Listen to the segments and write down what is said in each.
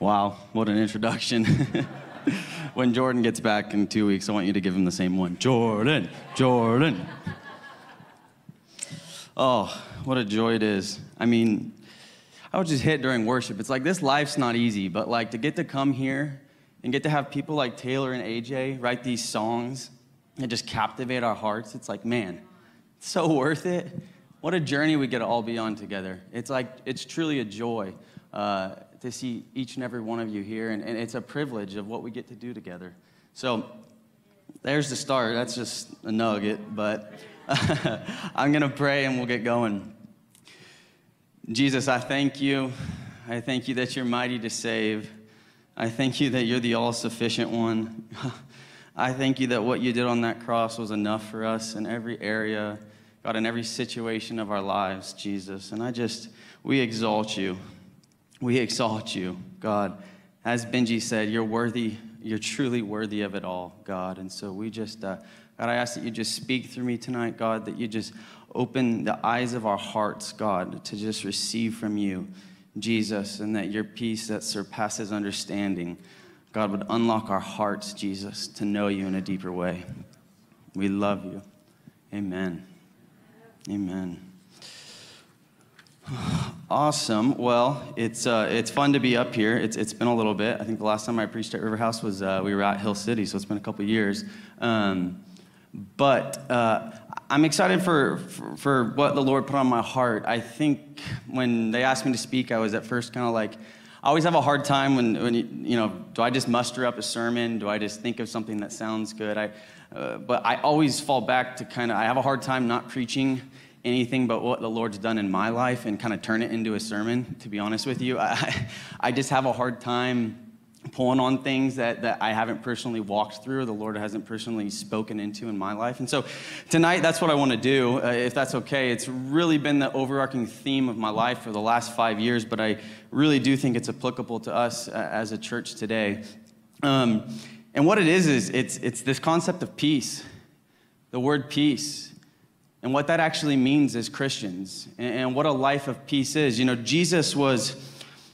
Wow, what an introduction. when Jordan gets back in two weeks, I want you to give him the same one Jordan, Jordan. Oh, what a joy it is. I mean, I was just hit during worship. It's like this life's not easy, but like to get to come here and get to have people like Taylor and AJ write these songs and just captivate our hearts, it's like, man, it's so worth it. What a journey we get to all be on together. It's like, it's truly a joy. Uh, to see each and every one of you here, and, and it's a privilege of what we get to do together. So there's the start. That's just a nugget, but I'm going to pray and we'll get going. Jesus, I thank you. I thank you that you're mighty to save. I thank you that you're the all sufficient one. I thank you that what you did on that cross was enough for us in every area, God, in every situation of our lives, Jesus. And I just, we exalt you. We exalt you, God. As Benji said, you're worthy, you're truly worthy of it all, God. And so we just, uh, God, I ask that you just speak through me tonight, God, that you just open the eyes of our hearts, God, to just receive from you, Jesus, and that your peace that surpasses understanding, God, would unlock our hearts, Jesus, to know you in a deeper way. We love you. Amen. Amen. Awesome. Well, it's, uh, it's fun to be up here. It's, it's been a little bit. I think the last time I preached at River House was uh, we were at Hill City, so it's been a couple years. Um, but uh, I'm excited for, for, for, what the Lord put on my heart. I think when they asked me to speak, I was at first kind of like, I always have a hard time when, when you, you, know, do I just muster up a sermon? Do I just think of something that sounds good? I, uh, but I always fall back to kind of, I have a hard time not preaching anything but what the Lord's done in my life and kind of turn it into a sermon, to be honest with you. I, I just have a hard time pulling on things that, that I haven't personally walked through, or the Lord hasn't personally spoken into in my life. And so tonight, that's what I want to do, uh, if that's okay. It's really been the overarching theme of my life for the last five years, but I really do think it's applicable to us uh, as a church today. Um, and what it is, is it's, it's this concept of peace, the word peace and what that actually means as Christians and what a life of peace is. You know, Jesus was,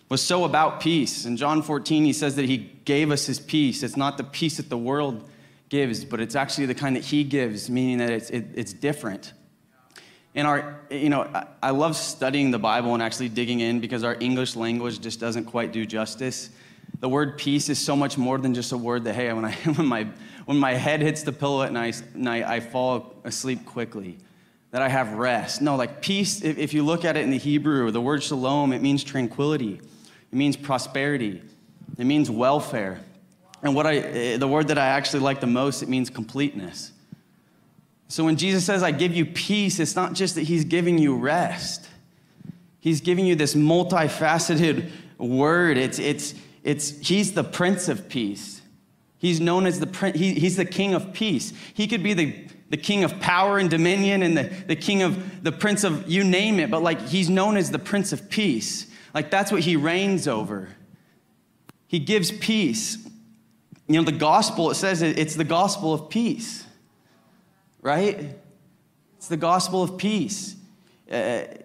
was so about peace. In John 14, he says that he gave us his peace. It's not the peace that the world gives, but it's actually the kind that he gives, meaning that it's, it, it's different. And our, you know, I love studying the Bible and actually digging in because our English language just doesn't quite do justice. The word peace is so much more than just a word that, hey, when, I, when, my, when my head hits the pillow at night, night I fall asleep quickly that I have rest. No, like peace, if, you look at it in the Hebrew, the word shalom, it means tranquility, it means prosperity, it means welfare. And what I, eh, the word that I actually like the most, it means completeness. So when Jesus says, I give you peace, it's not just that he's giving you rest. He's giving you this multifaceted word. It's, it's, it's, he's the Prince of Peace. He's known as the, he, he's the King of Peace. He could be the the king of power and dominion and the, the king of the prince of you name it, but like he's known as the prince of peace. Like that's what he reigns over. He gives peace. You know, the gospel, it says it's the gospel of peace, right? It's the gospel of peace. Uh,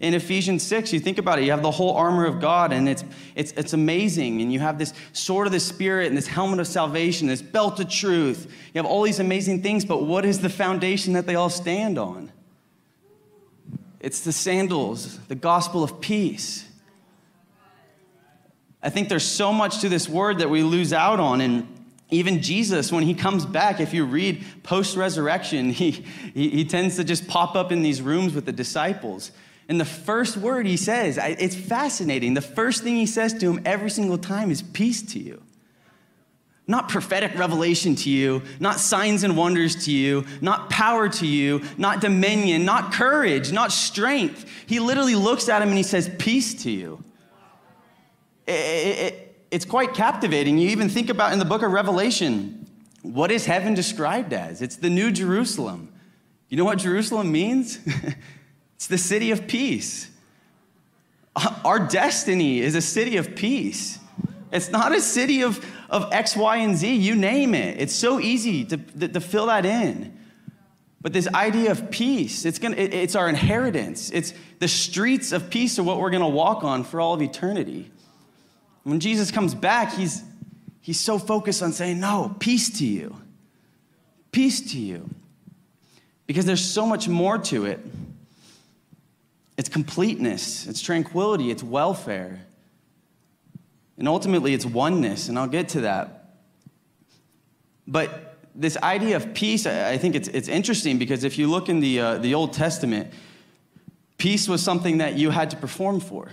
in Ephesians 6, you think about it, you have the whole armor of God, and it's, it's, it's amazing. And you have this sword of the Spirit, and this helmet of salvation, this belt of truth. You have all these amazing things, but what is the foundation that they all stand on? It's the sandals, the gospel of peace. I think there's so much to this word that we lose out on. And even Jesus, when he comes back, if you read post resurrection, he, he, he, tends to just pop up in these rooms with the disciples. And the first word he says, it's fascinating. The first thing he says to him every single time is peace to you. Not prophetic revelation to you, not signs and wonders to you, not power to you, not dominion, not courage, not strength. He literally looks at him and he says, Peace to you. It, it, it's quite captivating. You even think about in the book of Revelation, what is heaven described as? It's the new Jerusalem. You know what Jerusalem means? it's the city of peace. Our destiny is a city of peace. It's not a city of, of X, Y, and Z. You name it. It's so easy to, to, fill that in. But this idea of peace, it's, gonna, it, it's our inheritance. It's the streets of peace are what we're going to walk on for all of eternity. When Jesus comes back, he's, he's so focused on saying, No, peace to you. Peace to you. Because there's so much more to it. It's completeness, it's tranquility, it's welfare. And ultimately, it's oneness, and I'll get to that. But this idea of peace, I think it's, it's interesting because if you look in the, uh, the Old Testament, peace was something that you had to perform for.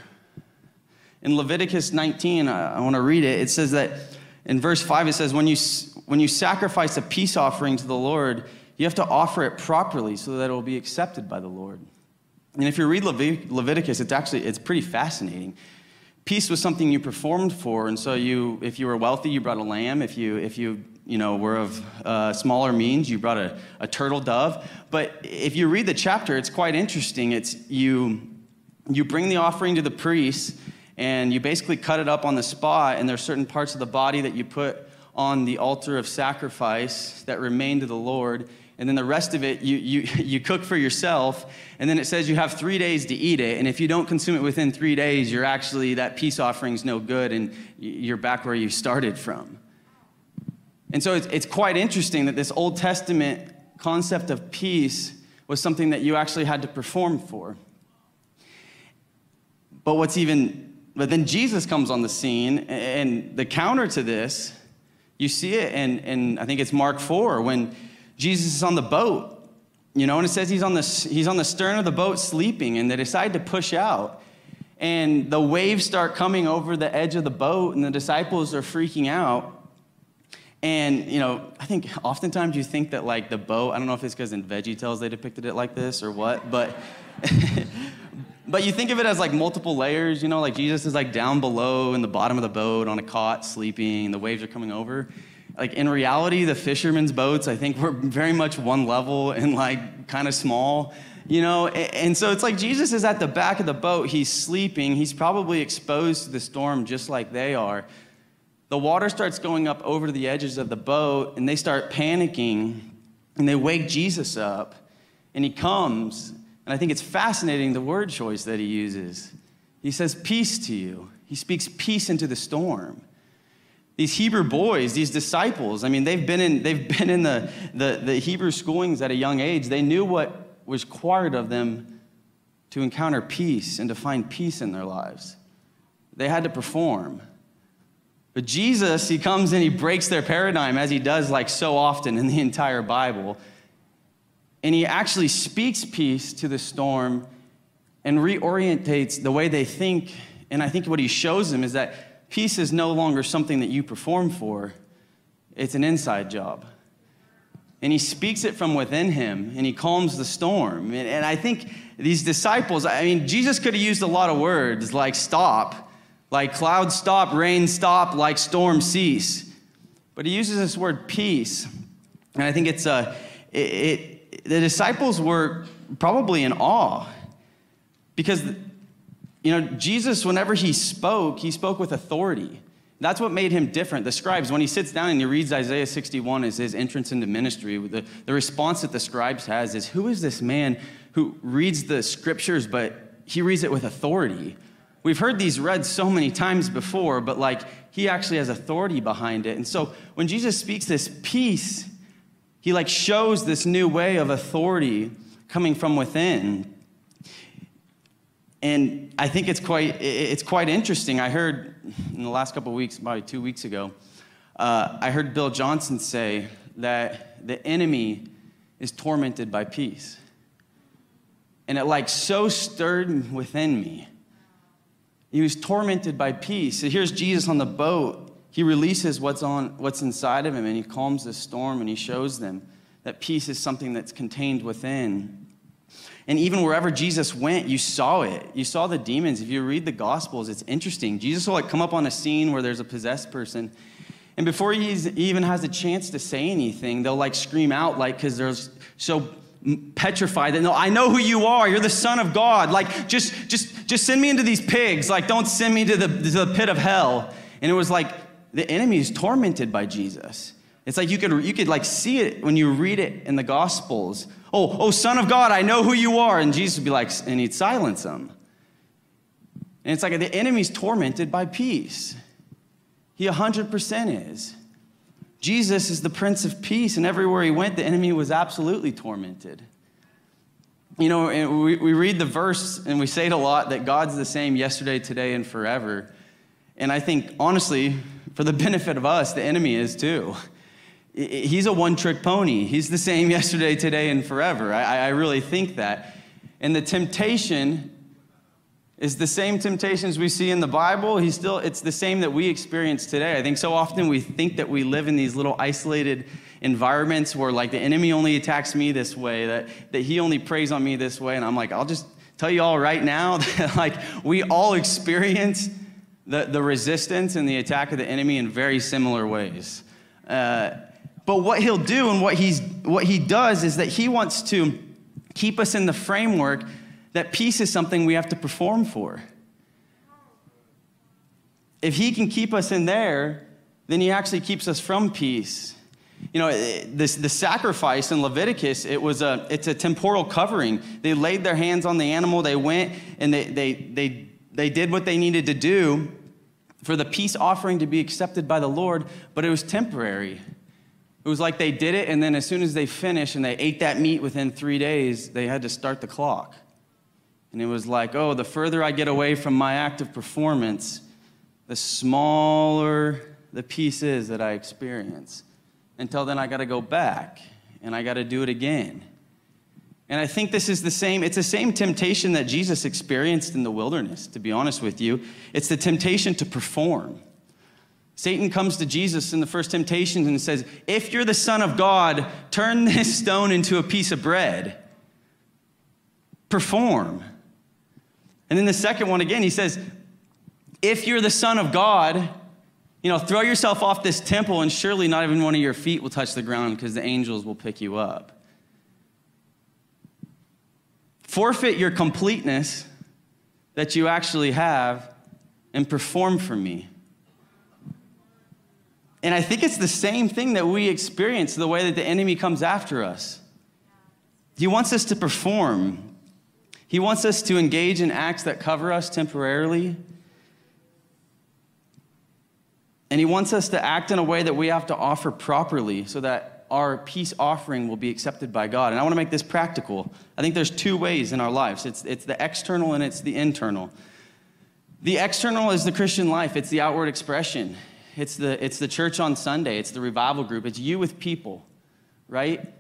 In Leviticus 19, I, I want to read it. It says that in verse 5, it says, when you, when you sacrifice a peace offering to the Lord, you have to offer it properly so that it will be accepted by the Lord. And if you read Leviticus, it's actually it's pretty fascinating. Peace was something you performed for, and so you, if you were wealthy, you brought a lamb. If you, if you, you know, were of uh, smaller means, you brought a, a turtle dove. But if you read the chapter, it's quite interesting. It's you, you bring the offering to the priest, and you basically cut it up on the spot. And there's certain parts of the body that you put on the altar of sacrifice that remain to the Lord and then the rest of it you, you, you cook for yourself and then it says you have three days to eat it and if you don't consume it within three days you're actually that peace offering's no good and you're back where you started from and so it's, it's quite interesting that this old testament concept of peace was something that you actually had to perform for but what's even but then jesus comes on the scene and the counter to this you see it and, and i think it's mark 4 when Jesus is on the boat, you know, and it says he's on the, he's on the stern of the boat sleeping, and they decide to push out. And the waves start coming over the edge of the boat, and the disciples are freaking out. And, you know, I think oftentimes you think that, like, the boat, I don't know if it's because in Veggie Tales they depicted it like this or what, but. but you think of it as like multiple layers, you know, like Jesus is like down below in the bottom of the boat on a cot sleeping, the waves are coming over like in reality, the fishermen's boats, I think, were very much one level and like kind of small, you know? And so it's like Jesus is at the back of the boat, he's sleeping, he's probably exposed to the storm just like they are. The water starts going up over the edges of the boat, and they start panicking, and they wake Jesus up, and he comes. And I think it's fascinating the word choice that he uses. He says, Peace to you. He speaks peace into the storm these Hebrew boys, these disciples, I mean, they've been in, they've been in the, the, the Hebrew schoolings at a young age. They knew what was required of them to encounter peace and to find peace in their lives. They had to perform. But Jesus, he comes and he breaks their paradigm as he does like so often in the entire Bible. And he actually speaks peace to the storm and reorientates the way they think. And I think what he shows them is that Peace is no longer something that you perform for, it's an inside job. And he speaks it from within him and he calms the storm. And, and I think these disciples, I mean, Jesus could have used a lot of words like stop, like cloud stop, rain stop, like storm cease. But he uses this word peace. And I think it's a, it, it, the disciples were probably in awe because you know, Jesus, whenever he spoke, he spoke with authority. That's what made him different. The scribes, when he sits down and he reads Isaiah 61 as his entrance into ministry, the, the response that the scribes has is, Who is this man who reads the scriptures, but he reads it with authority? We've heard these read so many times before, but like he actually has authority behind it. And so when Jesus speaks this peace, he like shows this new way of authority coming from within. And I think it's quite, it's quite interesting. I heard in the last couple of weeks, about two weeks ago, uh, I heard Bill Johnson say that the enemy is tormented by peace. And it like so stirred within me. He was tormented by peace. So here's Jesus on the boat. He releases what's on what's inside of him and he calms the storm and he shows them that peace is something that's contained within. And even wherever Jesus went, you saw it. You saw the demons. If you read the Gospels, it's interesting. Jesus will like come up on a scene where there's a possessed person. And before he even has a chance to say anything, they'll like scream out, like, because they're so petrified that no, I know who you are. You're the Son of God. Like, just, just, just send me into these pigs. Like, don't send me to the, to the pit of hell. And it was like the enemy is tormented by Jesus. It's like you could, you could like see it when you read it in the Gospels Oh, oh, Son of God, I know who you are. And Jesus would be like, and he'd silence them. And it's like the enemy's tormented by peace. He 100% is. Jesus is the Prince of Peace, and everywhere he went, the enemy was absolutely tormented. You know, we, we read the verse and we say it a lot that God's the same yesterday, today, and forever. And I think, honestly, for the benefit of us, the enemy is too. He's a one trick pony. He's the same yesterday, today, and forever. I, I really think that. And the temptation is the same temptations we see in the Bible. He's still, it's the same that we experience today. I think so often we think that we live in these little isolated environments where like the enemy only attacks me this way, that, that he only preys on me this way. And I'm like, I'll just tell you all right now that like we all experience the, the resistance and the attack of the enemy in very similar ways. Uh, but what he'll do and what, he's, what he does is that he wants to keep us in the framework that peace is something we have to perform for. If he can keep us in there, then he actually keeps us from peace. You know, this, the sacrifice in Leviticus, it was a, it's a temporal covering. They laid their hands on the animal, they went and they, they, they, they did what they needed to do for the peace offering to be accepted by the Lord, but it was temporary. It was like they did it, and then as soon as they finished and they ate that meat within three days, they had to start the clock. And it was like, oh, the further I get away from my act of performance, the smaller the peace is that I experience. Until then, I got to go back and I got to do it again. And I think this is the same, it's the same temptation that Jesus experienced in the wilderness, to be honest with you. It's the temptation to perform. Satan comes to Jesus in the first temptation and says, If you're the Son of God, turn this stone into a piece of bread. Perform. And then the second one again, he says, If you're the Son of God, you know, throw yourself off this temple, and surely not even one of your feet will touch the ground because the angels will pick you up. Forfeit your completeness that you actually have and perform for me. And I think it's the same thing that we experience the way that the enemy comes after us. He wants us to perform, he wants us to engage in acts that cover us temporarily. And he wants us to act in a way that we have to offer properly so that our peace offering will be accepted by God. And I want to make this practical. I think there's two ways in our lives it's, it's the external and it's the internal. The external is the Christian life, it's the outward expression. It's the, it's the church on Sunday, it's the revival group, it's you with people, right?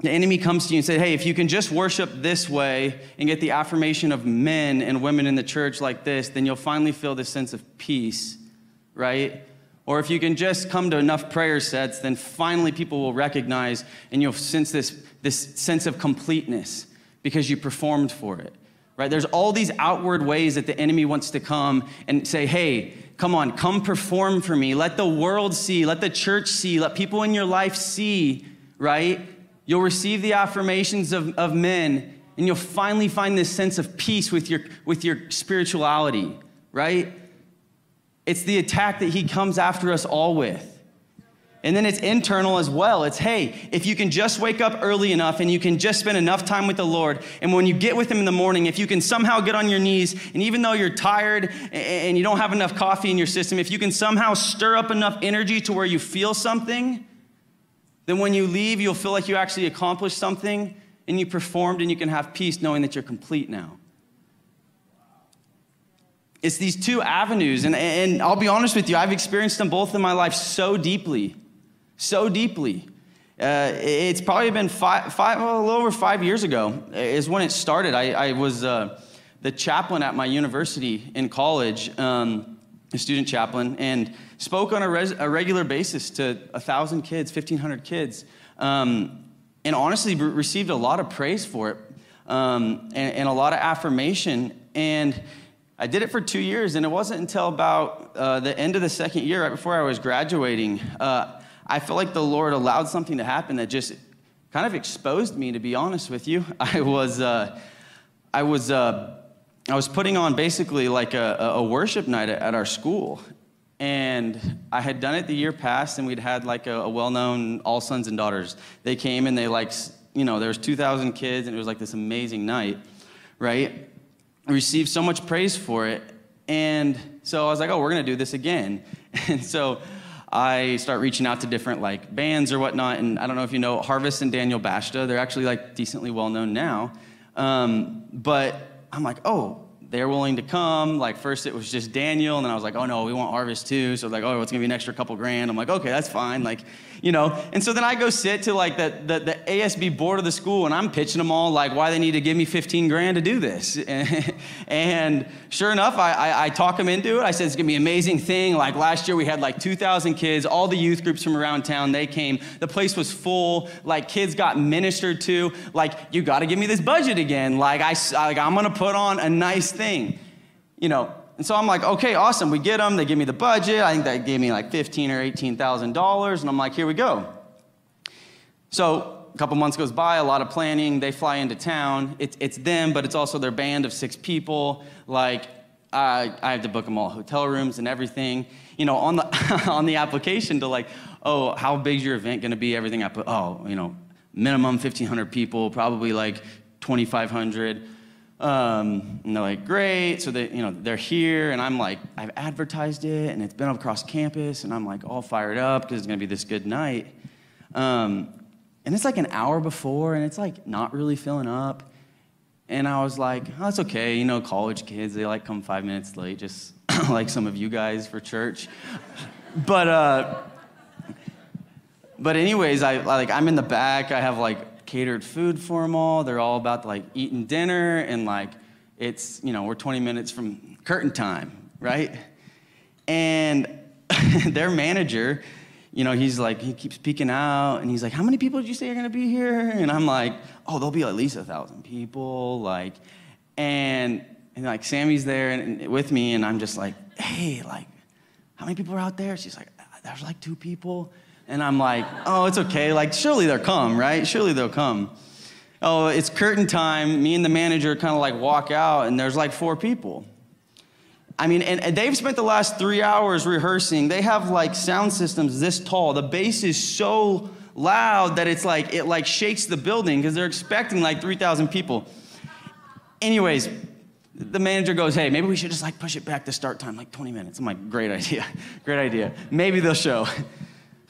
The enemy comes to you and says, Hey, if you can just worship this way and get the affirmation of men and women in the church like this, then you'll finally feel this sense of peace, right? Or if you can just come to enough prayer sets, then finally people will recognize and you'll sense this, this sense of completeness because you performed for it. Right? There's all these outward ways that the enemy wants to come and say, hey, come on, come perform for me. Let the world see, let the church see, let people in your life see, right? You'll receive the affirmations of, of men, and you'll finally find this sense of peace with your, with your spirituality, right? It's the attack that he comes after us all with. And then it's internal as well. It's, hey, if you can just wake up early enough and you can just spend enough time with the Lord, and when you get with Him in the morning, if you can somehow get on your knees, and even though you're tired and you don't have enough coffee in your system, if you can somehow stir up enough energy to where you feel something, then when you leave, you'll feel like you actually accomplished something and you performed and you can have peace knowing that you're complete now. It's these two avenues, and, and I'll be honest with you, I've experienced them both in my life so deeply so deeply. Uh, it's probably been five, five, well, a little over five years ago is when it started. I, I was uh, the chaplain at my university in college, um, a student chaplain, and spoke on a, res- a regular basis to 1,000 kids, 1,500 kids, um, and honestly received a lot of praise for it um, and, and, a lot of affirmation. And I did it for two years, and it wasn't until about uh, the end of the second year, right before I was graduating, uh, I felt like the Lord allowed something to happen that just kind of exposed me, to be honest with you. I was, uh, I was, uh, I was putting on basically like a, a worship night at our school. And I had done it the year past, and we'd had like a, a well known All Sons and Daughters. They came and they, like, you know, there was 2,000 kids, and it was like this amazing night, right? Received so much praise for it. And so I was like, oh, we're going to do this again. And so I start reaching out to different like bands or whatnot. And I don't know if you know Harvest and Daniel Bashta. They're actually like decently well known now. Um, but I'm like, oh, they're willing to come. Like first it was just Daniel, and then I was like, oh no, we want Harvest too. So like, oh, it's gonna be an extra couple grand. I'm like, okay, that's fine. Like, you know. And so then I go sit to like the, the, the ASB board of the school, and I'm pitching them all like why they need to give me 15 grand to do this. and sure enough, I, I, I talk them into it. I said it's gonna be an amazing thing. Like last year we had like 2,000 kids, all the youth groups from around town. They came. The place was full. Like kids got ministered to. Like you got to give me this budget again. Like I like I'm gonna put on a nice thing, you know. And so I'm like, okay, awesome. We get them. They give me the budget. I think they gave me like fifteen or eighteen thousand dollars, and I'm like, here we go. So a couple months goes by, a lot of planning. They fly into town. It's it's them, but it's also their band of six people. Like I, I have to book them all hotel rooms and everything. You know, on the on the application to like, oh, how big's your event going to be? Everything I put, oh, you know, minimum 1,500 people, probably like 2,500. Um, and they're like, great. So they, you know, they're here, and I'm like, I've advertised it, and it's been across campus, and I'm like all fired up because it's gonna be this good night. Um, and it's like an hour before, and it's like not really filling up. And I was like, oh, that's okay. You know, college kids, they like come five minutes late, just like some of you guys for church. but, uh, but anyways, I like I'm in the back. I have like catered food for them all. They're all about like eating dinner, and like it's you know we're 20 minutes from curtain time, right? And their manager, you know, he's like he keeps peeking out, and he's like, "How many people did you say are gonna be here?" And I'm like, "Oh, there'll be at least a thousand people." Like, and and like Sammy's there and, and with me, and I'm just like, "Hey, like, how many people are out there?" She's like, "There's like two people." And I'm like, oh, it's okay. Like, surely they'll come, right? Surely they'll come. Oh, it's curtain time. Me and the manager kind of like walk out, and there's like four people. I mean, and, they've spent the last three hours rehearsing. They have like sound systems this tall. The bass is so loud that it's like, it like shakes the building because they're expecting like 3,000 people. Anyways, the manager goes, hey, maybe we should just like push it back to start time, like 20 minutes. I'm like, great idea, great idea. Maybe they'll show.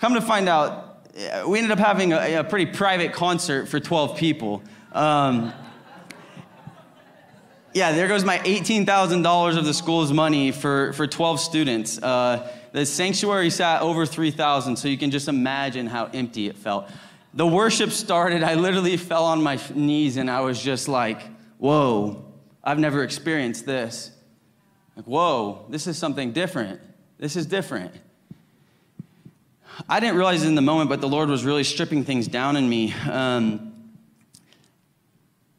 Come to find out, uh, we ended up having a, a pretty private concert for 12 people. Um, yeah, there goes my $18,000 of the school's money for, for 12 students. Uh, the sanctuary sat over 3,000, so you can just imagine how empty it felt. The worship started, I literally fell on my knees and I was just like, whoa, I've never experienced this. Like, whoa, this is something different. This is different. I didn't realize in the moment, but the Lord was really stripping things down in me. Um,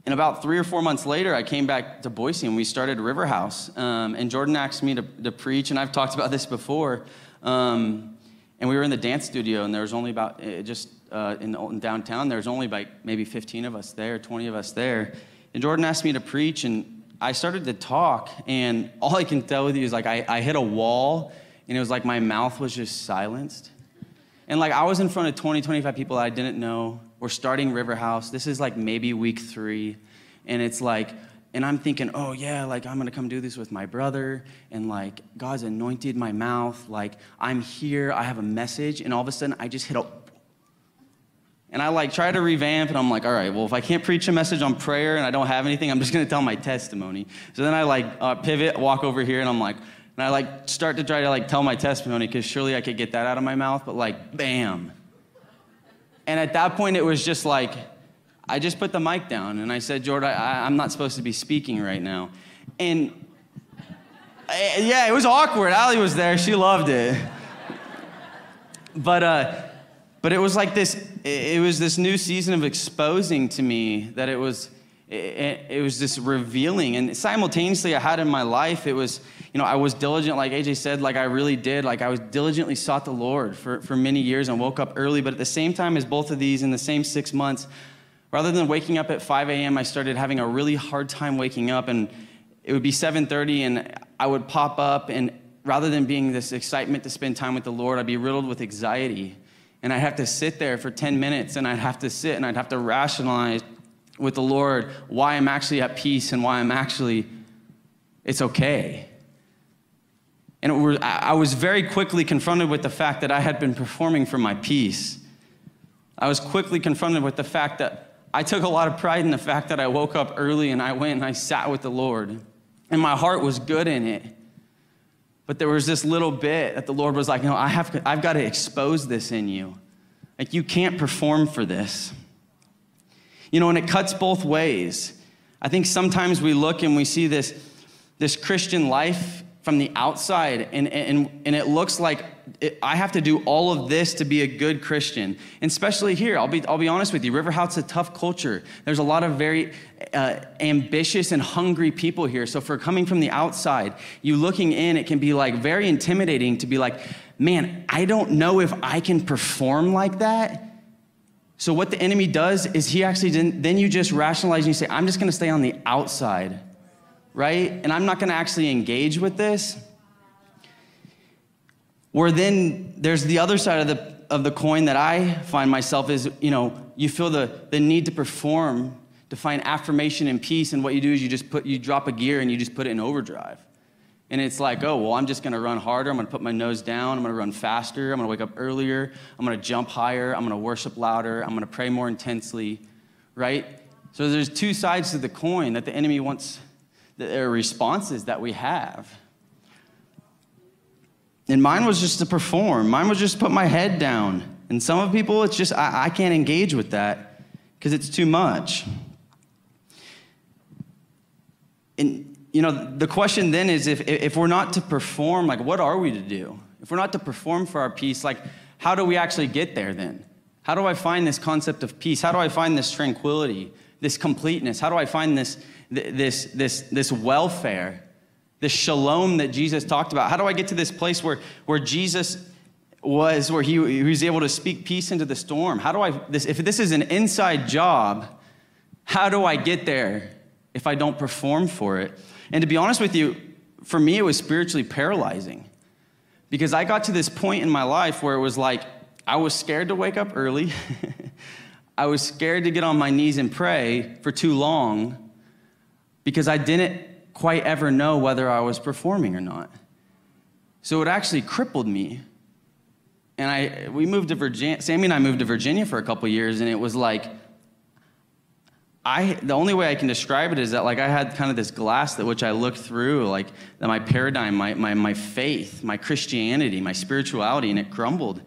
and about three or four months later, I came back to Boise and we started River House. Um, and Jordan asked me to, to, preach, and I've talked about this before. Um, and we were in the dance studio, and there was only about, uh, just uh, in, in, downtown, there was only like maybe 15 of us there, 20 of us there. And Jordan asked me to preach, and I started to talk, and all I can tell you is like I, I hit a wall, and it was like my mouth was just silenced. And like I was in front of 20, 25 people I didn't know. We're starting River House. This is like maybe week three. And it's like, and I'm thinking, oh yeah, like I'm gonna come do this with my brother, and like God's anointed my mouth, like I'm here, I have a message, and all of a sudden I just hit a and I like try to revamp, and I'm like, all right, well, if I can't preach a message on prayer and I don't have anything, I'm just gonna tell my testimony. So then I like uh, pivot, walk over here, and I'm like, and I like start to try to like tell my testimony because surely I could get that out of my mouth, but like bam. And at that point, it was just like, I just put the mic down and I said, Jordan, I, am not supposed to be speaking right now. And I, yeah, it was awkward. Allie was there, she loved it. But, uh, but it was like this, it was this new season of exposing to me that it was, it, it was this revealing. And simultaneously, I had in my life, it was, you know, I was diligent, like AJ said, like I really did. Like I was diligently sought the Lord for, for many years and woke up early. But at the same time as both of these, in the same six months, rather than waking up at 5 a.m., I started having a really hard time waking up. And it would be 7.30 and I would pop up and rather than being this excitement to spend time with the Lord, I'd be riddled with anxiety. And I'd have to sit there for 10 minutes and I'd have to sit and I'd have to rationalize with the Lord why I'm actually at peace and why I'm actually, it's okay. And were, I was very quickly confronted with the fact that I had been performing for my peace. I was quickly confronted with the fact that I took a lot of pride in the fact that I woke up early and I went and I sat with the Lord. And my heart was good in it. But there was this little bit that the Lord was like, no, I have, I've got to expose this in you. Like, you can't perform for this. You know, and it cuts both ways. I think sometimes we look and we see this, this Christian life from the outside, and, and, and it looks like it, I have to do all of this to be a good Christian. And especially here, I'll be, I'll be honest with you, River House is a tough culture. There's a lot of very uh, ambitious and hungry people here. So, for coming from the outside, you looking in, it can be like very intimidating to be like, man, I don't know if I can perform like that. So, what the enemy does is he actually then you just rationalize and you say, I'm just gonna stay on the outside right? And I'm not going to actually engage with this. Where then there's the other side of the of the coin that I find myself is, you know, you feel the, the need to perform to find affirmation and peace, and what you do is you just put you drop a gear and you just put it in overdrive. And it's like, oh, well, I'm just gonna run harder. I'm gonna put my nose down. I'm gonna run faster. I'm gonna wake up earlier. I'm gonna jump higher. I'm gonna worship louder. I'm gonna pray more intensely, right? So there's two sides to the coin that the enemy wants the responses that we have. And mine was just to perform. Mine was just put my head down. And some of people, it's just, I, I can't engage with that because it's too much. And, you know, the question then is if, if we're not to perform, like, what are we to do? If we're not to perform for our peace, like, how do we actually get there then? How do I find this concept of peace? How do I find this tranquility, this completeness? How do I find this this, this, this welfare, this shalom that Jesus talked about? How do I get to this place where, where Jesus was, where he, he was able to speak peace into the storm? How do I, this, if this is an inside job, how do I get there if I don't perform for it? And to be honest with you, for me, it was spiritually paralyzing because I got to this point in my life where it was like, I was scared to wake up early. I was scared to get on my knees and pray for too long because I didn't quite ever know whether I was performing or not. So it actually crippled me. And I, we moved to Virginia, Sammy and I moved to Virginia for a couple years, and it was like, I, the only way I can describe it is that like I had kind of this glass that which I looked through, like that my paradigm, my, my, my faith, my Christianity, my spirituality, and it crumbled.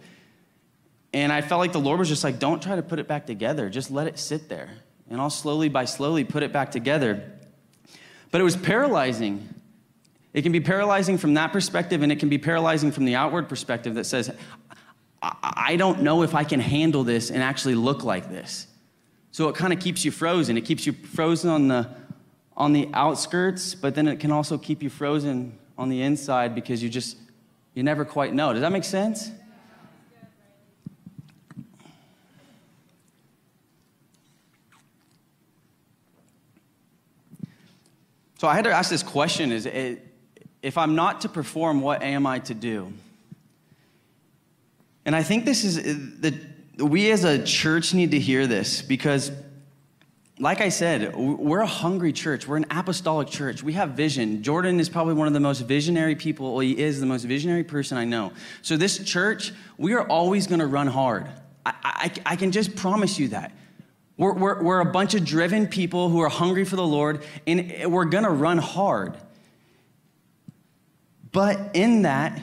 And I felt like the Lord was just like, don't try to put it back together. Just let it sit there. And I'll slowly by slowly put it back together. But it was paralyzing. It can be paralyzing from that perspective, and it can be paralyzing from the outward perspective that says, I don't know if I can handle this and actually look like this. So it kind of keeps you frozen. It keeps you frozen on the, on the outskirts, but then it can also keep you frozen on the inside because you just, you never quite know. Does that make sense? So I had to ask this question is if I'm not to perform, what am I to do? And I think this is that we as a church need to hear this because like I said, we're a hungry church. We're an apostolic church. We have vision. Jordan is probably one of the most visionary people. He is the most visionary person I know. So, this church, we are always going to run hard. I, I, I, can just promise you that. We're, we're, we're a bunch of driven people who are hungry for the Lord, and we're gonna run hard. But in that,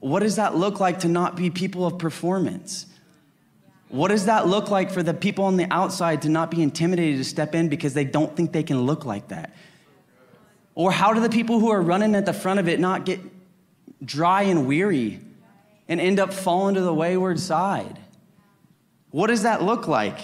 what does that look like to not be people of performance? What does that look like for the people on the outside to not be intimidated to step in because they don't think they can look like that? Or how do the people who are running at the front of it not get dry and weary and end up falling to the wayward side? What does that look like?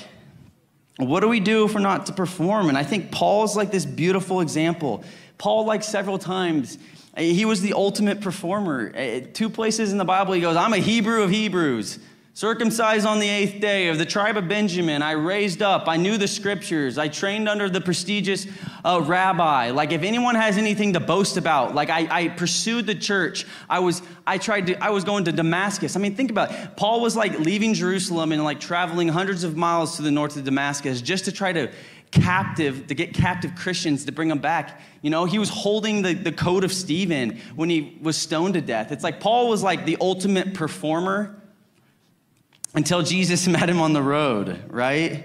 What do we do if we're not to perform? And I think Paul's like this beautiful example. Paul, like several times, he was the ultimate performer. Uh, two places in the Bible, he goes, I'm a Hebrew of Hebrews. Circumcised on the eighth day of the tribe of Benjamin, I raised up. I knew the scriptures. I trained under the prestigious uh, rabbi. Like, if anyone has anything to boast about, like I, I, pursued the church. I was, I tried to, I was going to Damascus. I mean, think about it. Paul was like leaving Jerusalem and like traveling hundreds of miles to the north of Damascus just to try to captive, to get captive Christians to bring them back. You know, he was holding the, the coat of Stephen when he was stoned to death. It's like Paul was like the ultimate performer until Jesus met him on the road, right?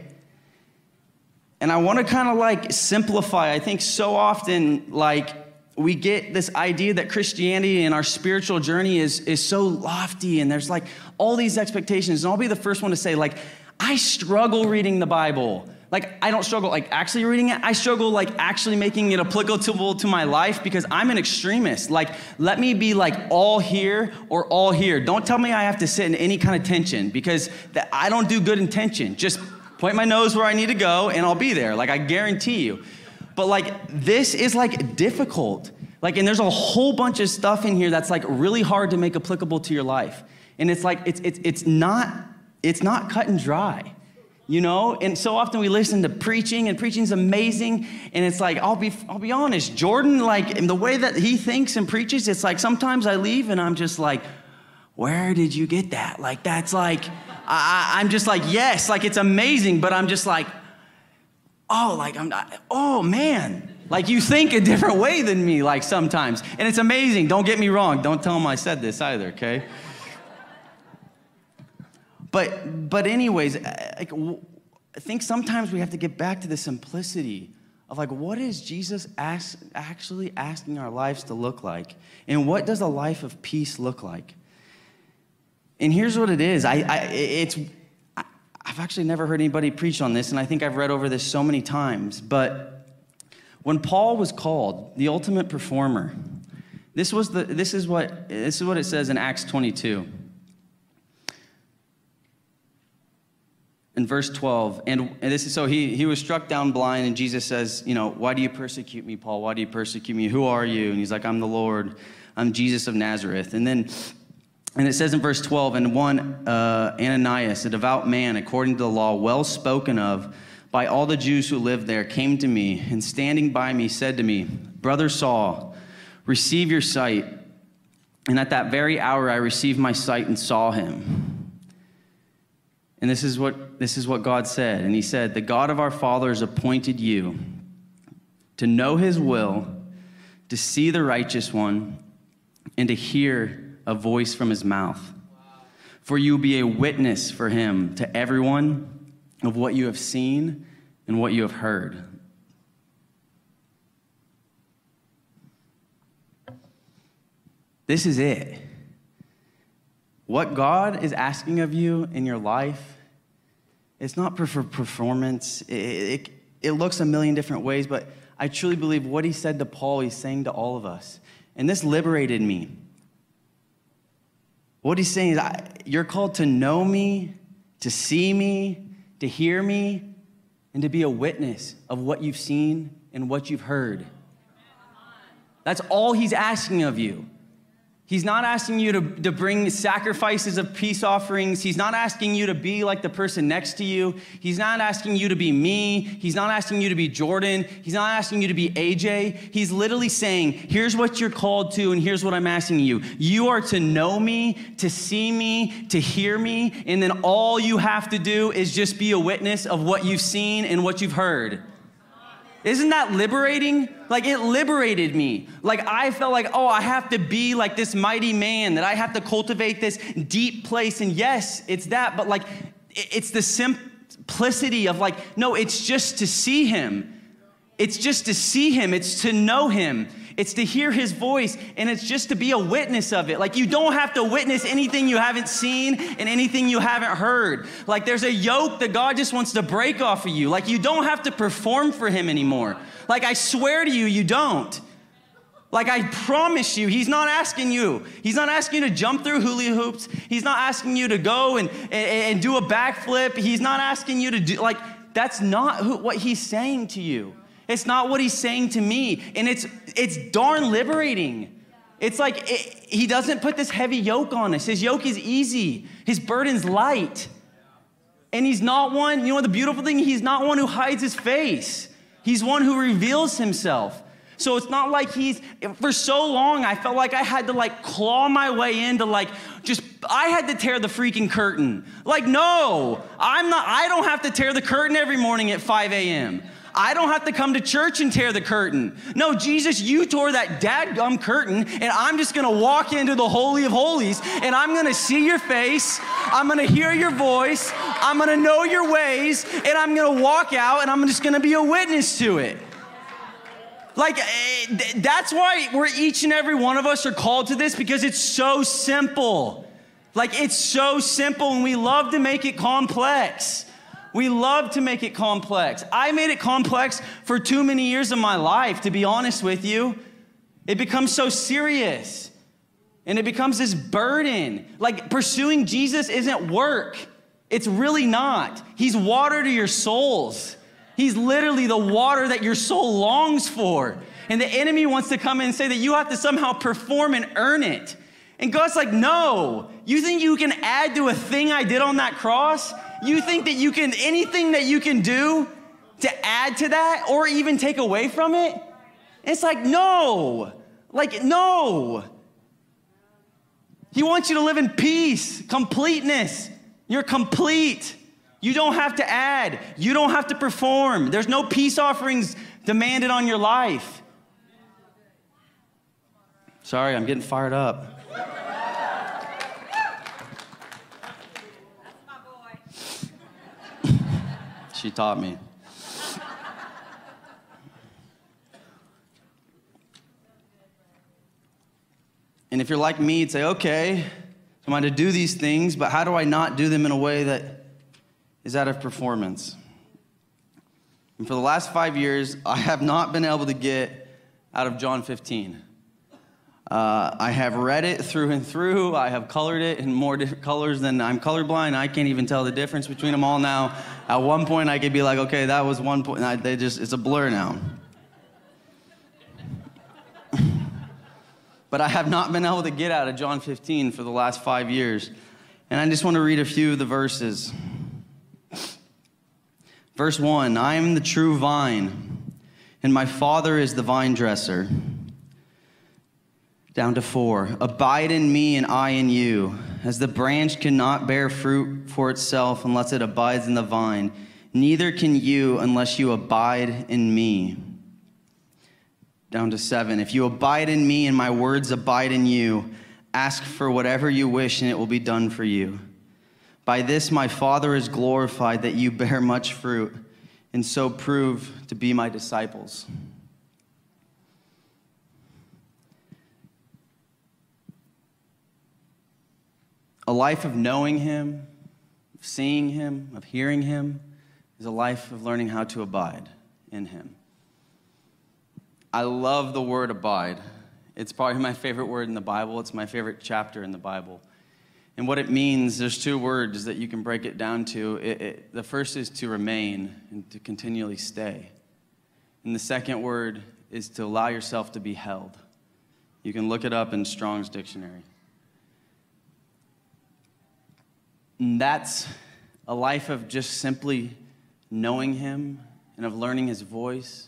And I want to kind of like simplify. I think so often, like, we get this idea that Christianity and our spiritual journey is, is so lofty, and there's like all these expectations. And I'll be the first one to say, like, I struggle reading the Bible. Like, I don't struggle like actually reading it. I struggle like actually making it applicable to my life because I'm an extremist. Like, let me be like all here or all here. Don't tell me I have to sit in any kind of tension because that I don't do good intention. Just point my nose where I need to go and I'll be there. Like, I guarantee you. But like, this is like difficult. Like, and there's a whole bunch of stuff in here that's like really hard to make applicable to your life. And it's like, it's, it's, it's not, it's not cut and dry you know? And so often we listen to preaching and preaching's amazing and it's like i'll be i'll be honest jordan like in the way that he thinks and preaches it's like sometimes i leave and i'm just like where did you get that? Like that's like I, i'm just like yes like it's amazing but i'm just like oh like i'm not oh man like you think a different way than me like sometimes. And it's amazing don't get me wrong don't tell him i said this either okay but, but anyways, uh, like, I think sometimes we have to get back to the simplicity of like, what is Jesus ask, actually asking our lives to look like? And what does a life of peace look like? And here's what it is. I, I it's, I, I've actually never heard anybody preach on this, and I think I've read over this so many times. But when Paul was called the ultimate performer, this was the, this is what, this is what it says in Acts 22. In verse 12 and, and, this is so he, he was struck down blind and jesus says you know why do you persecute me paul? Why do you persecute me? Who are you? And he's like i'm the lord. I'm jesus of nazareth. And then and it says in verse 12 and one uh, ananias a devout man according to the law well spoken of by all the jews who lived there came to me and standing by me said to me brother saul receive your sight and at that very hour i received my sight and saw him and this is what this is what God said. And he said, "The God of our fathers appointed you to know his will, to see the righteous one, and to hear a voice from his mouth. For you will be a witness for him to everyone of what you have seen and what you have heard." This is it. What God is asking of you in your life, it's not for performance. It, it, it looks a million different ways, but I truly believe what he said to Paul, he's saying to all of us. And this liberated me. What he's saying is, I, you're called to know me, to see me, to hear me, and to be a witness of what you've seen and what you've heard. That's all he's asking of you. He's not asking you to, to bring sacrifices of peace offerings. He's not asking you to be like the person next to you. He's not asking you to be me. He's not asking you to be Jordan. He's not asking you to be AJ. He's literally saying, here's what you're called to, and here's what I'm asking you. You are to know me, to see me, to hear me, and then all you have to do is just be a witness of what you've seen and what you've heard. Isn't that liberating? Like it liberated me. Like I felt like, oh, I have to be like this mighty man, that I have to cultivate this deep place. And yes, it's that, but like it's the simplicity of like, no, it's just to see him. It's just to see him, it's to know him. It's to hear his voice and it's just to be a witness of it. Like you don't have to witness anything you haven't seen and anything you haven't heard. Like there's a yoke that God just wants to break off of you. Like you don't have to perform for him anymore. Like I swear to you, you don't. Like I promise you, he's not asking you. He's not asking you to jump through hula hoops. He's not asking you to go and, and, and do a backflip. He's not asking you to do, like, that's not who, what he's saying to you. It's not what he's saying to me. And it's, it's darn liberating. It's like it, he doesn't put this heavy yoke on us. His yoke is easy, his burden's light. And he's not one, you know the beautiful thing? He's not one who hides his face, he's one who reveals himself. So it's not like he's, for so long, I felt like I had to like claw my way into like, just, I had to tear the freaking curtain. Like, no, I'm not, I don't have to tear the curtain every morning at 5 a.m. I don't have to come to church and tear the curtain. No, Jesus, you tore that dadgum curtain, and I'm just gonna walk into the Holy of Holies, and I'm gonna see your face, I'm gonna hear your voice, I'm gonna know your ways, and I'm gonna walk out, and I'm just gonna be a witness to it. Like, eh, that's why we're each and every one of us are called to this because it's so simple. Like, it's so simple, and we love to make it complex. We love to make it complex. I made it complex for too many years of my life, to be honest with you. It becomes so serious and it becomes this burden. Like, pursuing Jesus isn't work, it's really not. He's water to your souls. He's literally the water that your soul longs for. And the enemy wants to come in and say that you have to somehow perform and earn it. And God's like, no. You think you can add to a thing I did on that cross? You think that you can, anything that you can do to add to that or even take away from it? It's like, no. Like, no. He wants you to live in peace, completeness. You're complete. You don't have to add, you don't have to perform. There's no peace offerings demanded on your life. Sorry, I'm getting fired up. She taught me. And if you're like me, you'd say, okay, so am I to do these things, but how do I not do them in a way that is out of performance. And for the last five years, I have not been able to get out of John 15. Uh, I have read it through and through. I have colored it in more different colors than I'm colorblind. I can't even tell the difference between them all now. At one point, I could be like, okay, that was one point. I, they just, it's a blur now. but I have not been able to get out of John 15 for the last five years. And I just want to read a few of the verses. Verse 1 I am the true vine, and my Father is the vine dresser. Down to 4 Abide in me, and I in you. As the branch cannot bear fruit for itself unless it abides in the vine, neither can you unless you abide in me. Down to 7 If you abide in me, and my words abide in you, ask for whatever you wish, and it will be done for you. By this my Father is glorified that you bear much fruit and so prove to be my disciples. A life of knowing Him, of seeing Him, of hearing Him, is a life of learning how to abide in Him. I love the word abide. It's probably my favorite word in the Bible, it's my favorite chapter in the Bible. And what it means, there's two words that you can break it down to. It, it, the first is to remain and to continually stay. And the second word is to allow yourself to be held. You can look it up in Strong's dictionary. And that's a life of just simply knowing Him and of learning His voice,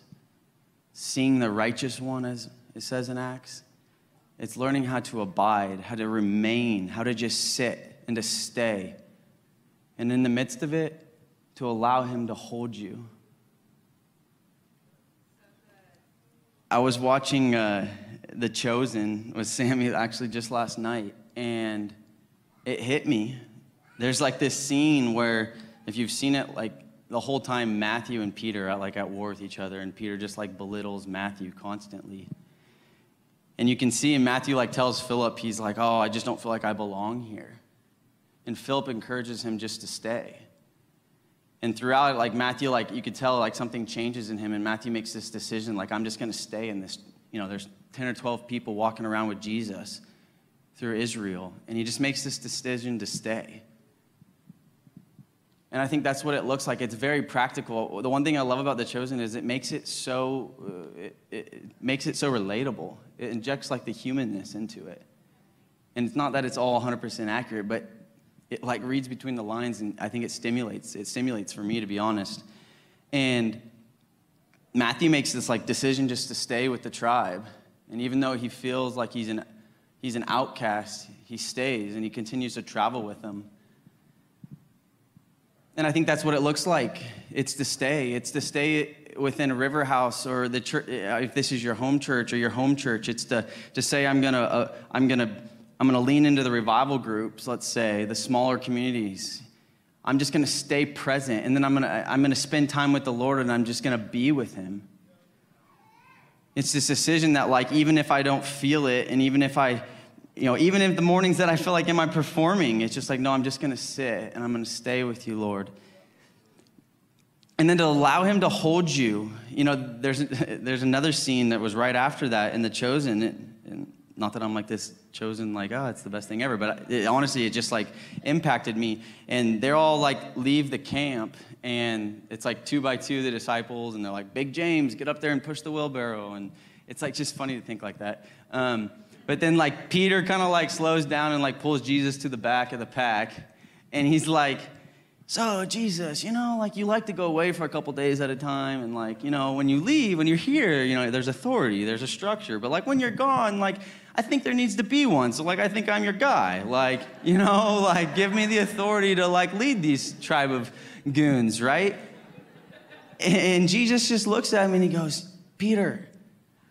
seeing the righteous one, as it says in Acts it's learning how to abide, how to remain, how to just sit and to stay. And in the midst of it, to allow Him to hold you. I was watching uh, The Chosen with Sammy actually just last night, and it hit me. There's like this scene where, if you've seen it, like the whole time Matthew and Peter are like at war with each other, and Peter just like belittles Matthew constantly. And you can see Matthew, like, tells Philip, he's like, oh, I just don't feel like I belong here. And Philip encourages him just to stay. And throughout like, Matthew, like, you could tell, like, something changes in him. And Matthew makes this decision, like, I'm just going to stay in this. You know, there's 10 or 12 people walking around with Jesus through Israel. And he just makes this decision to stay. And I think that's what it looks like. It's very practical. The one thing I love about The Chosen is it makes it so, uh, it, it, makes it so relatable. It injects like the humanness into it. And it's not that it's all 100% accurate, but it like reads between the lines and I think it stimulates. It stimulates for me, to be honest. And Matthew makes this like decision just to stay with the tribe. And even though he feels like he's an, he's an outcast, he stays and he continues to travel with them. And I think that's what it looks like. It's to stay. It's to stay within a river house or the church, if this is your home church or your home church, it's to, to say, I'm gonna, uh, I'm gonna, I'm gonna lean into the revival groups, let's say, the smaller communities. I'm just gonna stay present and then I'm gonna, I'm gonna spend time with the Lord and I'm just gonna be with Him. It's this decision that, like, even if I don't feel it and even if I, you know, even in the mornings that I feel like, am I performing? It's just like, no, I'm just gonna sit and I'm gonna stay with you, Lord. And then to allow him to hold you you know there's there's another scene that was right after that in the chosen. And not that i'm like this chosen like oh it's the best thing ever but it, honestly it just like impacted me. And they're all like leave the camp and it's like two by two the disciples and they're like big james get up there and push the wheelbarrow. And it's like just funny to think like that. Um, but then like peter kind of like slows down and like pulls jesus to the back of the pack. And he's like so jesus you know like you like to go away for a couple days at a time and like you know when you leave when you're here you know there's authority there's a structure. But like when you're gone like i think there needs to be one. So like i think i'm your guy. Like you know like give me the authority to like lead these tribe of goons right? And jesus just looks at him and he goes peter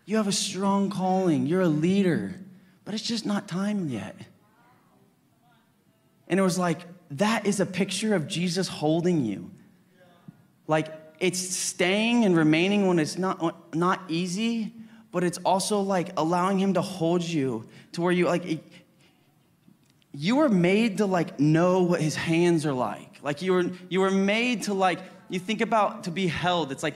you have a strong calling. You're a leader but it's just not time yet and it was like that is a picture of Jesus holding you. Like it's staying and remaining when it's not, not easy, but it's also like allowing him to hold you to where you like, you were made to like know what his hands are like. Like you were, you were made to like, you think about to be held. It's like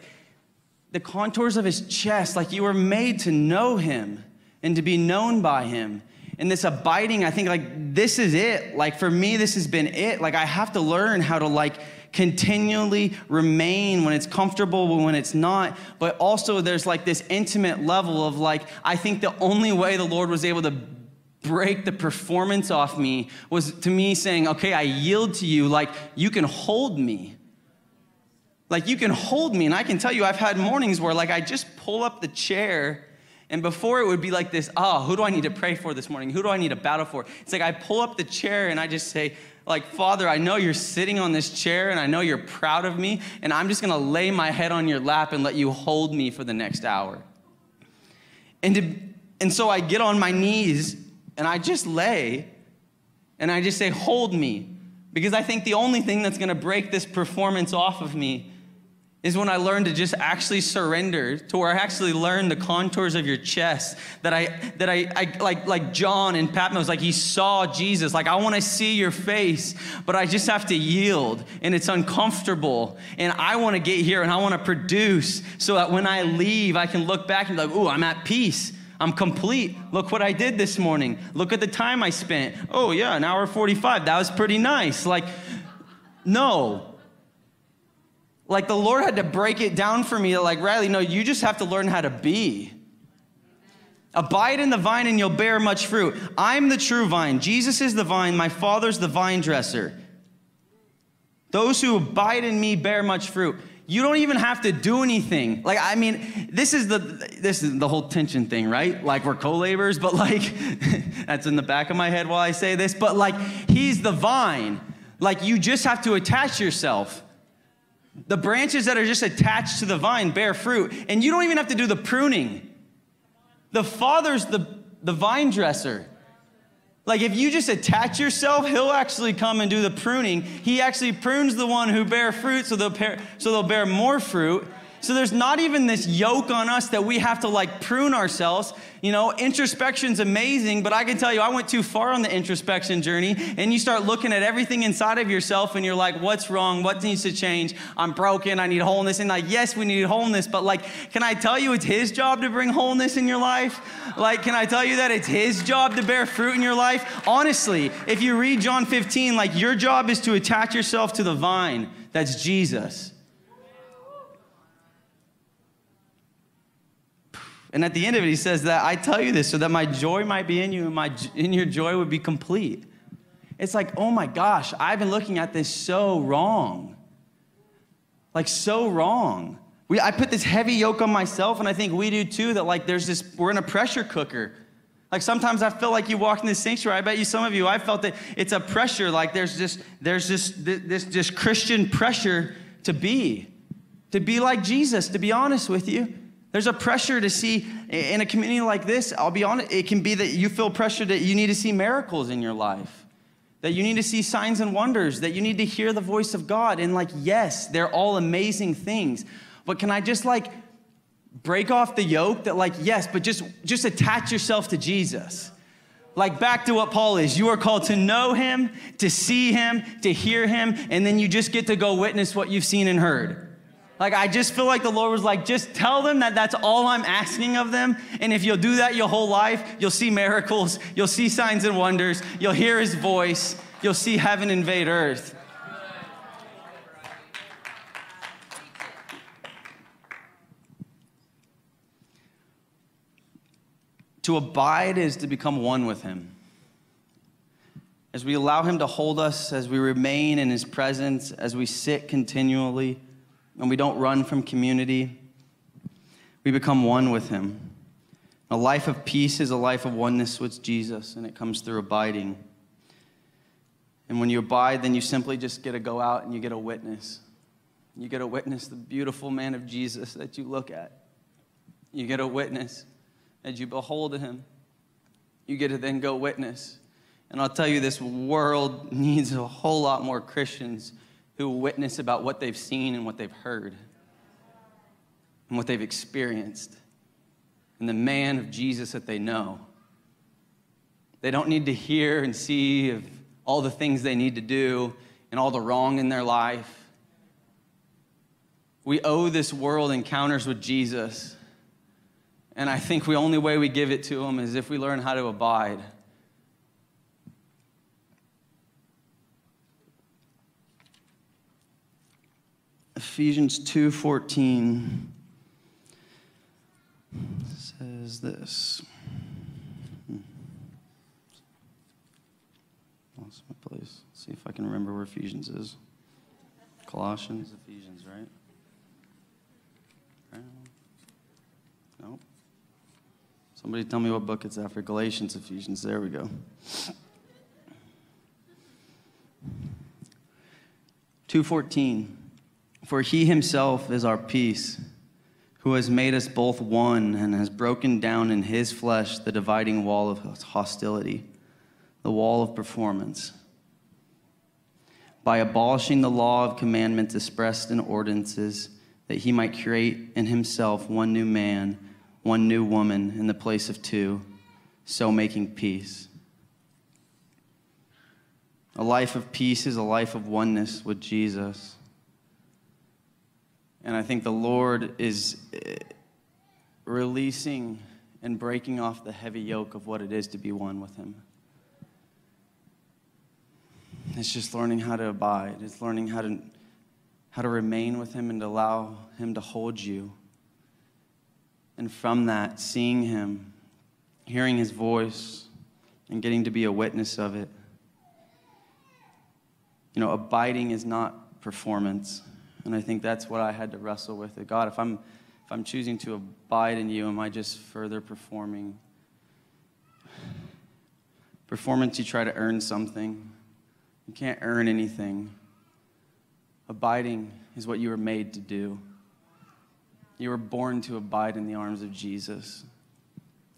the contours of his chest, like you were made to know him and to be known by him and this abiding, I think like this is it. Like for me, this has been it. Like I have to learn how to like continually remain when it's comfortable, when it's not. But also there's like this intimate level of like, I think the only way the Lord was able to break the performance off me was to me saying, okay, I yield to you. Like you can hold me. Like you can hold me. And I can tell you, I've had mornings where like I just pull up the chair and before it would be like this, oh, who do I need to pray for this morning? Who do I need to battle for? It's like I pull up the chair and I just say, like, Father, I know you're sitting on this chair and I know you're proud of me, and I'm just gonna lay my head on your lap and let you hold me for the next hour. And, to, and so I get on my knees and I just lay and I just say, Hold me. Because I think the only thing that's gonna break this performance off of me is when I learned to just actually surrender, to where I actually learned the contours of your chest. That I, that I, I like, like John in Patmos, like he saw Jesus. Like I want to see your face, but I just have to yield, and it's uncomfortable. And I want to get here, and I want to produce, so that when I leave, I can look back and be like, "Ooh, I'm at peace." I'm complete. Look what I did this morning. Look at the time I spent. Oh, yeah, an hour 45. That was pretty nice. Like, no, like the Lord had to break it down for me like, Riley, no, you just have to learn how to be. Abide in the vine and you'll bear much fruit. I'm the true vine. Jesus is the vine. My Father's the vine dresser. Those who abide in me bear much fruit. You don't even have to do anything. Like, I mean, this is the this is the whole tension thing, right? Like we're co-laborers, but like that's in the back of my head while I say this, but like he's the vine. Like you just have to attach yourself. The branches that are just attached to the vine bear fruit, and you don't even have to do the pruning. The Father's the, the vine dresser. Like if you just attach yourself, he'll actually come and do the pruning. He actually prunes the one who bear fruit so they'll bear, so they'll bear more fruit. So there's not even this yoke on us that we have to like prune ourselves. You know, introspection's amazing, but I can tell you, I went too far on the introspection journey, and you start looking at everything inside of yourself, and you're like, what's wrong? What needs to change? I'm broken. I need wholeness. And like, yes, we need wholeness, but like, can I tell you it's His job to bring wholeness in your life? Like, can I tell you that it's His job to bear fruit in your life? Honestly, if you read John 15, like, your job is to attach yourself to the vine. That's Jesus. And at the end of it, he says that I tell you this so that my joy might be in you and my in your joy would be complete. It's like, oh my gosh, I've been looking at this so wrong. Like so wrong. We, I put this heavy yoke on myself, and I think we do too, that like there's this, we're in a pressure cooker. Like sometimes I feel like you walk in this sanctuary. I bet you some of you, I felt that it's a pressure. Like there's just, there's this, this, this Christian pressure to be to be like Jesus, to be honest with you. There's a pressure to see in a community like this. I'll be honest, it can be that you feel pressure that you need to see miracles in your life, that you need to see signs and wonders, that you need to hear the voice of God. And, like, yes, they're all amazing things. But can I just, like, break off the yoke that, like, yes, but just, just attach yourself to Jesus? Like, back to what Paul is. You are called to know him, to see him, to hear him, and then you just get to go witness what you've seen and heard. Like, I just feel like the Lord was like, just tell them that that's all I'm asking of them. And if you'll do that your whole life, you'll see miracles, you'll see signs and wonders, you'll hear his voice, you'll see heaven invade earth. To abide is to become one with him. As we allow him to hold us, as we remain in his presence, as we sit continually, and we don't run from community, we become one with Him. A life of peace is a life of oneness with Jesus, and it comes through abiding. And when you abide, then you simply just get to go out and you get a witness. You get to witness the beautiful man of Jesus that you look at. You get a witness as you behold him. You get to then go witness. And I'll tell you, this world needs a whole lot more Christians who witness about what they've seen and what they've heard and what they've experienced and the man of Jesus that they know. They don't need to hear and see of all the things they need to do and all the wrong in their life. We owe this world encounters with Jesus. And I think the only way we give it to him is if we learn how to abide. Ephesians 2:14 says this. Hmm. Lost my place. Let's see if I can remember where Ephesians is. Colossians, Ephesians, right? right? Nope. Somebody tell me what book it's after. Galatians, Ephesians. There we go. 214. For he himself is our peace, who has made us both one and has broken down in his flesh the dividing wall of hostility, the wall of performance, by abolishing the law of commandments expressed in ordinances, that he might create in himself one new man, one new woman in the place of two, so making peace. A life of peace is a life of oneness with Jesus. And I think the Lord is eh, releasing and breaking off the heavy yoke of what it is to be one with Him. It's just learning how to abide. It's learning how to, how to remain with Him and to allow Him to hold you. And from that, seeing Him, hearing His voice, and getting to be a witness of it. You know, abiding is not performance. And I think that's what I had to wrestle with. God, if I'm, if I'm choosing to abide in you, am I just further performing? Performance, you try to earn something. You can't earn anything. Abiding is what you were made to do. You were born to abide in the arms of Jesus.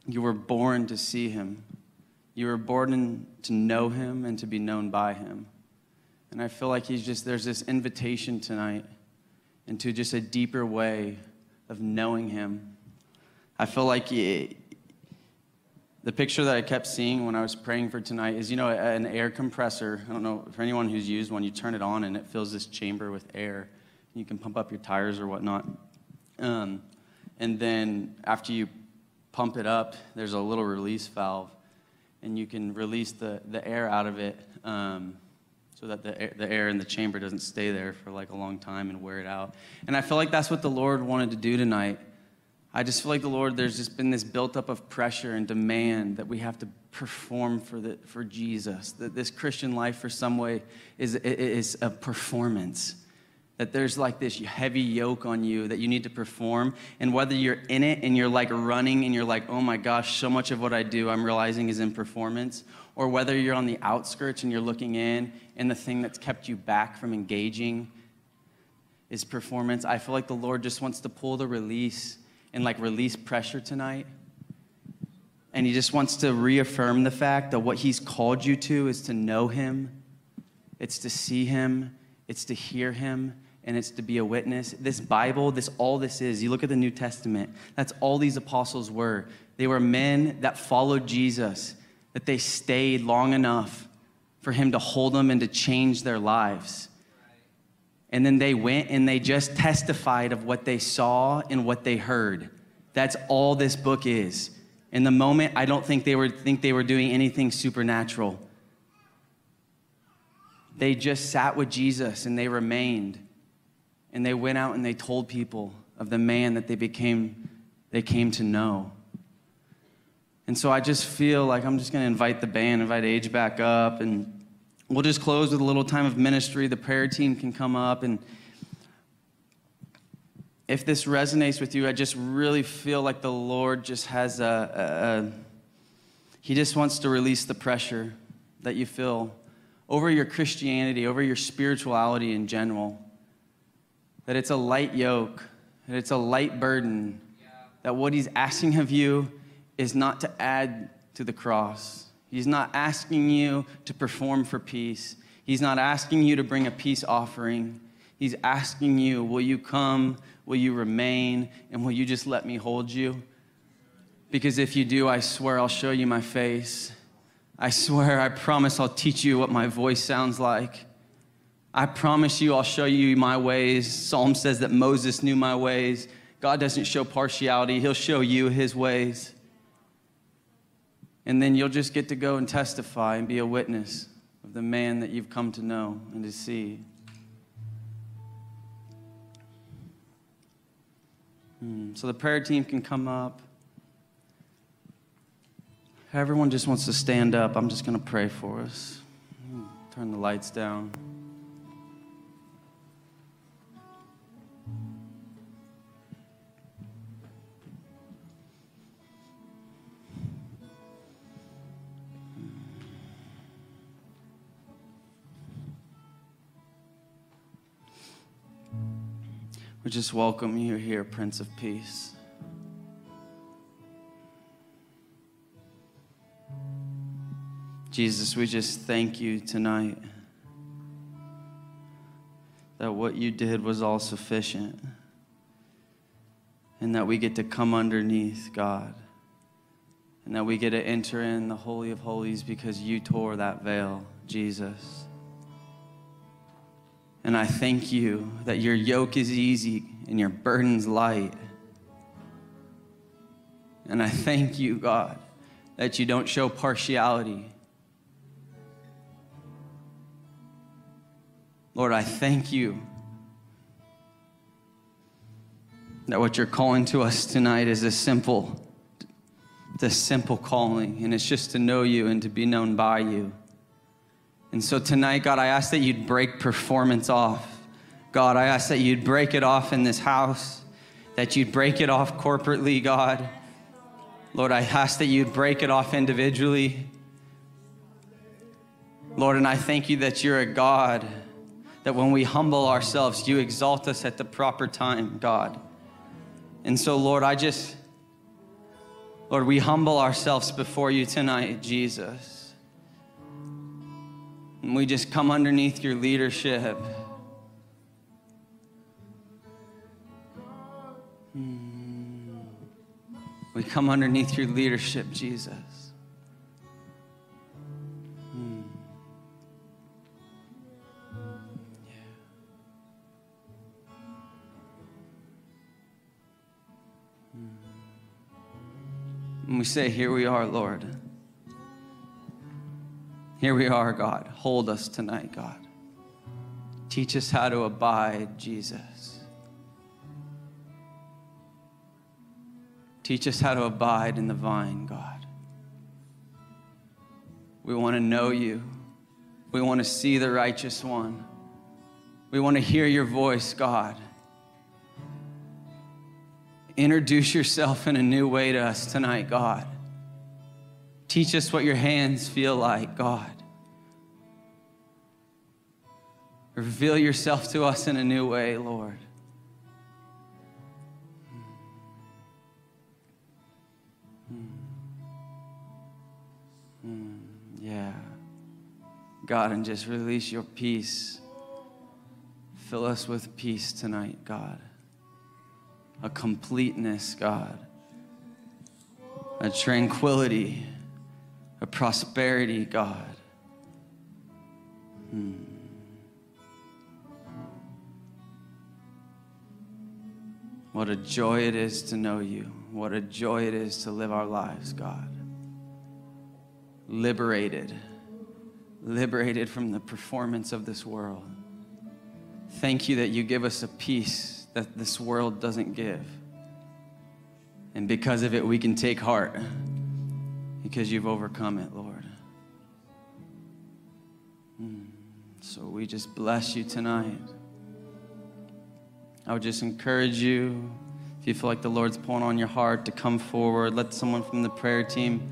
You were born to see him. You were born to know him and to be known by him. And I feel like he's just, there's this invitation tonight into just a deeper way of knowing him. I feel like he, the picture that I kept seeing when I was praying for tonight is, you know, an air compressor. I don't know for anyone who's used one, you turn it on and it fills this chamber with air. You can pump up your tires or whatnot. Um, and then after you pump it up, there's a little release valve, and you can release the, the air out of it. Um, so that the air, the air in the chamber doesn't stay there for like a long time and wear it out. And I feel like that's what the Lord wanted to do tonight. I just feel like the Lord, there's just been this built up of pressure and demand that we have to perform for, the, for Jesus. That this Christian life, for some way, is, is a performance. That there's like this heavy yoke on you that you need to perform. And whether you're in it and you're like running and you're like, oh my gosh, so much of what I do I'm realizing is in performance, or whether you're on the outskirts and you're looking in and the thing that's kept you back from engaging is performance. I feel like the Lord just wants to pull the release and like release pressure tonight. And He just wants to reaffirm the fact that what He's called you to is to know Him, it's to see Him, it's to hear Him, and it's to be a witness. This Bible, this all this is. You look at the New Testament, that's all these apostles were. They were men that followed Jesus, that they stayed long enough for him to hold them and to change their lives. And then they went and they just testified of what they saw and what they heard. That's all this book is. In the moment, I don't think they were think they were doing anything supernatural. They just sat with Jesus and they remained. And they went out and they told people of the man that they became they came to know. And so I just feel like I'm just going to invite the band, invite Age back up, and we'll just close with a little time of ministry. The prayer team can come up. And if this resonates with you, I just really feel like the Lord just has a, a, a He just wants to release the pressure that you feel over your Christianity, over your spirituality in general. That it's a light yoke, that it's a light burden, that what He's asking of you is not to add to the cross. He's not asking you to perform for peace. He's not asking you to bring a peace offering. He's asking you, will you come? Will you remain? And will you just let me hold you? Because if you do, I swear I'll show you my face. I swear, I promise I'll teach you what my voice sounds like. I promise you I'll show you my ways. Psalm says that Moses knew my ways. God doesn't show partiality, He'll show you His ways. And then you'll just get to go and testify and be a witness of the man that you've come to know and to see. Hmm. So the prayer team can come up. Everyone just wants to stand up. I'm just going to pray for us. Hmm. Turn the lights down. We just welcome you here, Prince of Peace. Jesus, we just thank you tonight that what you did was all sufficient and that we get to come underneath God and that we get to enter in the Holy of Holies because you tore that veil, Jesus. And I thank you that your yoke is easy and your burden's light. And I thank you, God, that you don't show partiality. Lord, I thank you that what you're calling to us tonight is a simple, the simple calling, and it's just to know you and to be known by you. And so tonight, God, I ask that you'd break performance off. God, I ask that you'd break it off in this house, that you'd break it off corporately, God. Lord, I ask that you'd break it off individually. Lord, and I thank you that you're a God, that when we humble ourselves, you exalt us at the proper time, God. And so, Lord, I just, Lord, we humble ourselves before you tonight, Jesus. And we just come underneath your leadership. Hmm. We come underneath your leadership, Jesus. Hmm. Hmm. And we say, Here we are, Lord. Here we are, God. Hold us tonight, God. Teach us how to abide, Jesus. Teach us how to abide in the vine, God. We want to know you. We want to see the righteous one. We want to hear your voice, God. Introduce yourself in a new way to us tonight, God. Teach us what your hands feel like, God. Reveal yourself to us in a new way, Lord. Yeah. God, and just release your peace. Fill us with peace tonight, God. A completeness, God. A tranquility, a prosperity, God. Hmm. What a joy it is to know you. What a joy it is to live our lives, God. Liberated, liberated from the performance of this world. Thank you that you give us a peace that this world doesn't give. And because of it, we can take heart because you've overcome it, Lord. Hmm. So we just bless you tonight. I would just encourage you, if you feel like the Lord's pulling on your heart, to come forward. Let someone from the prayer team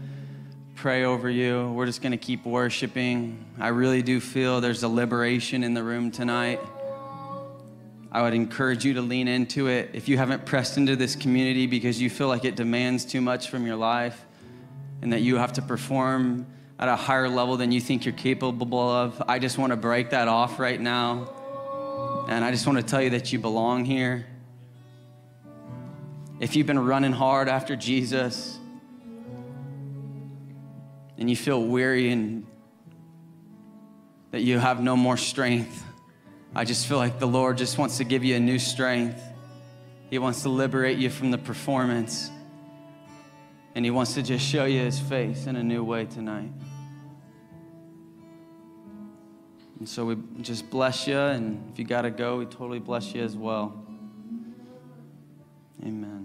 pray over you. We're just going to keep worshiping. I really do feel there's a liberation in the room tonight. I would encourage you to lean into it. If you haven't pressed into this community because you feel like it demands too much from your life and that you have to perform at a higher level than you think you're capable of, I just want to break that off right now. And I just want to tell you that you belong here. If you've been running hard after Jesus and you feel weary and that you have no more strength, I just feel like the Lord just wants to give you a new strength. He wants to liberate you from the performance. And He wants to just show you His face in a new way tonight. And so we just bless you, and if you got to go, we totally bless you as well. Amen.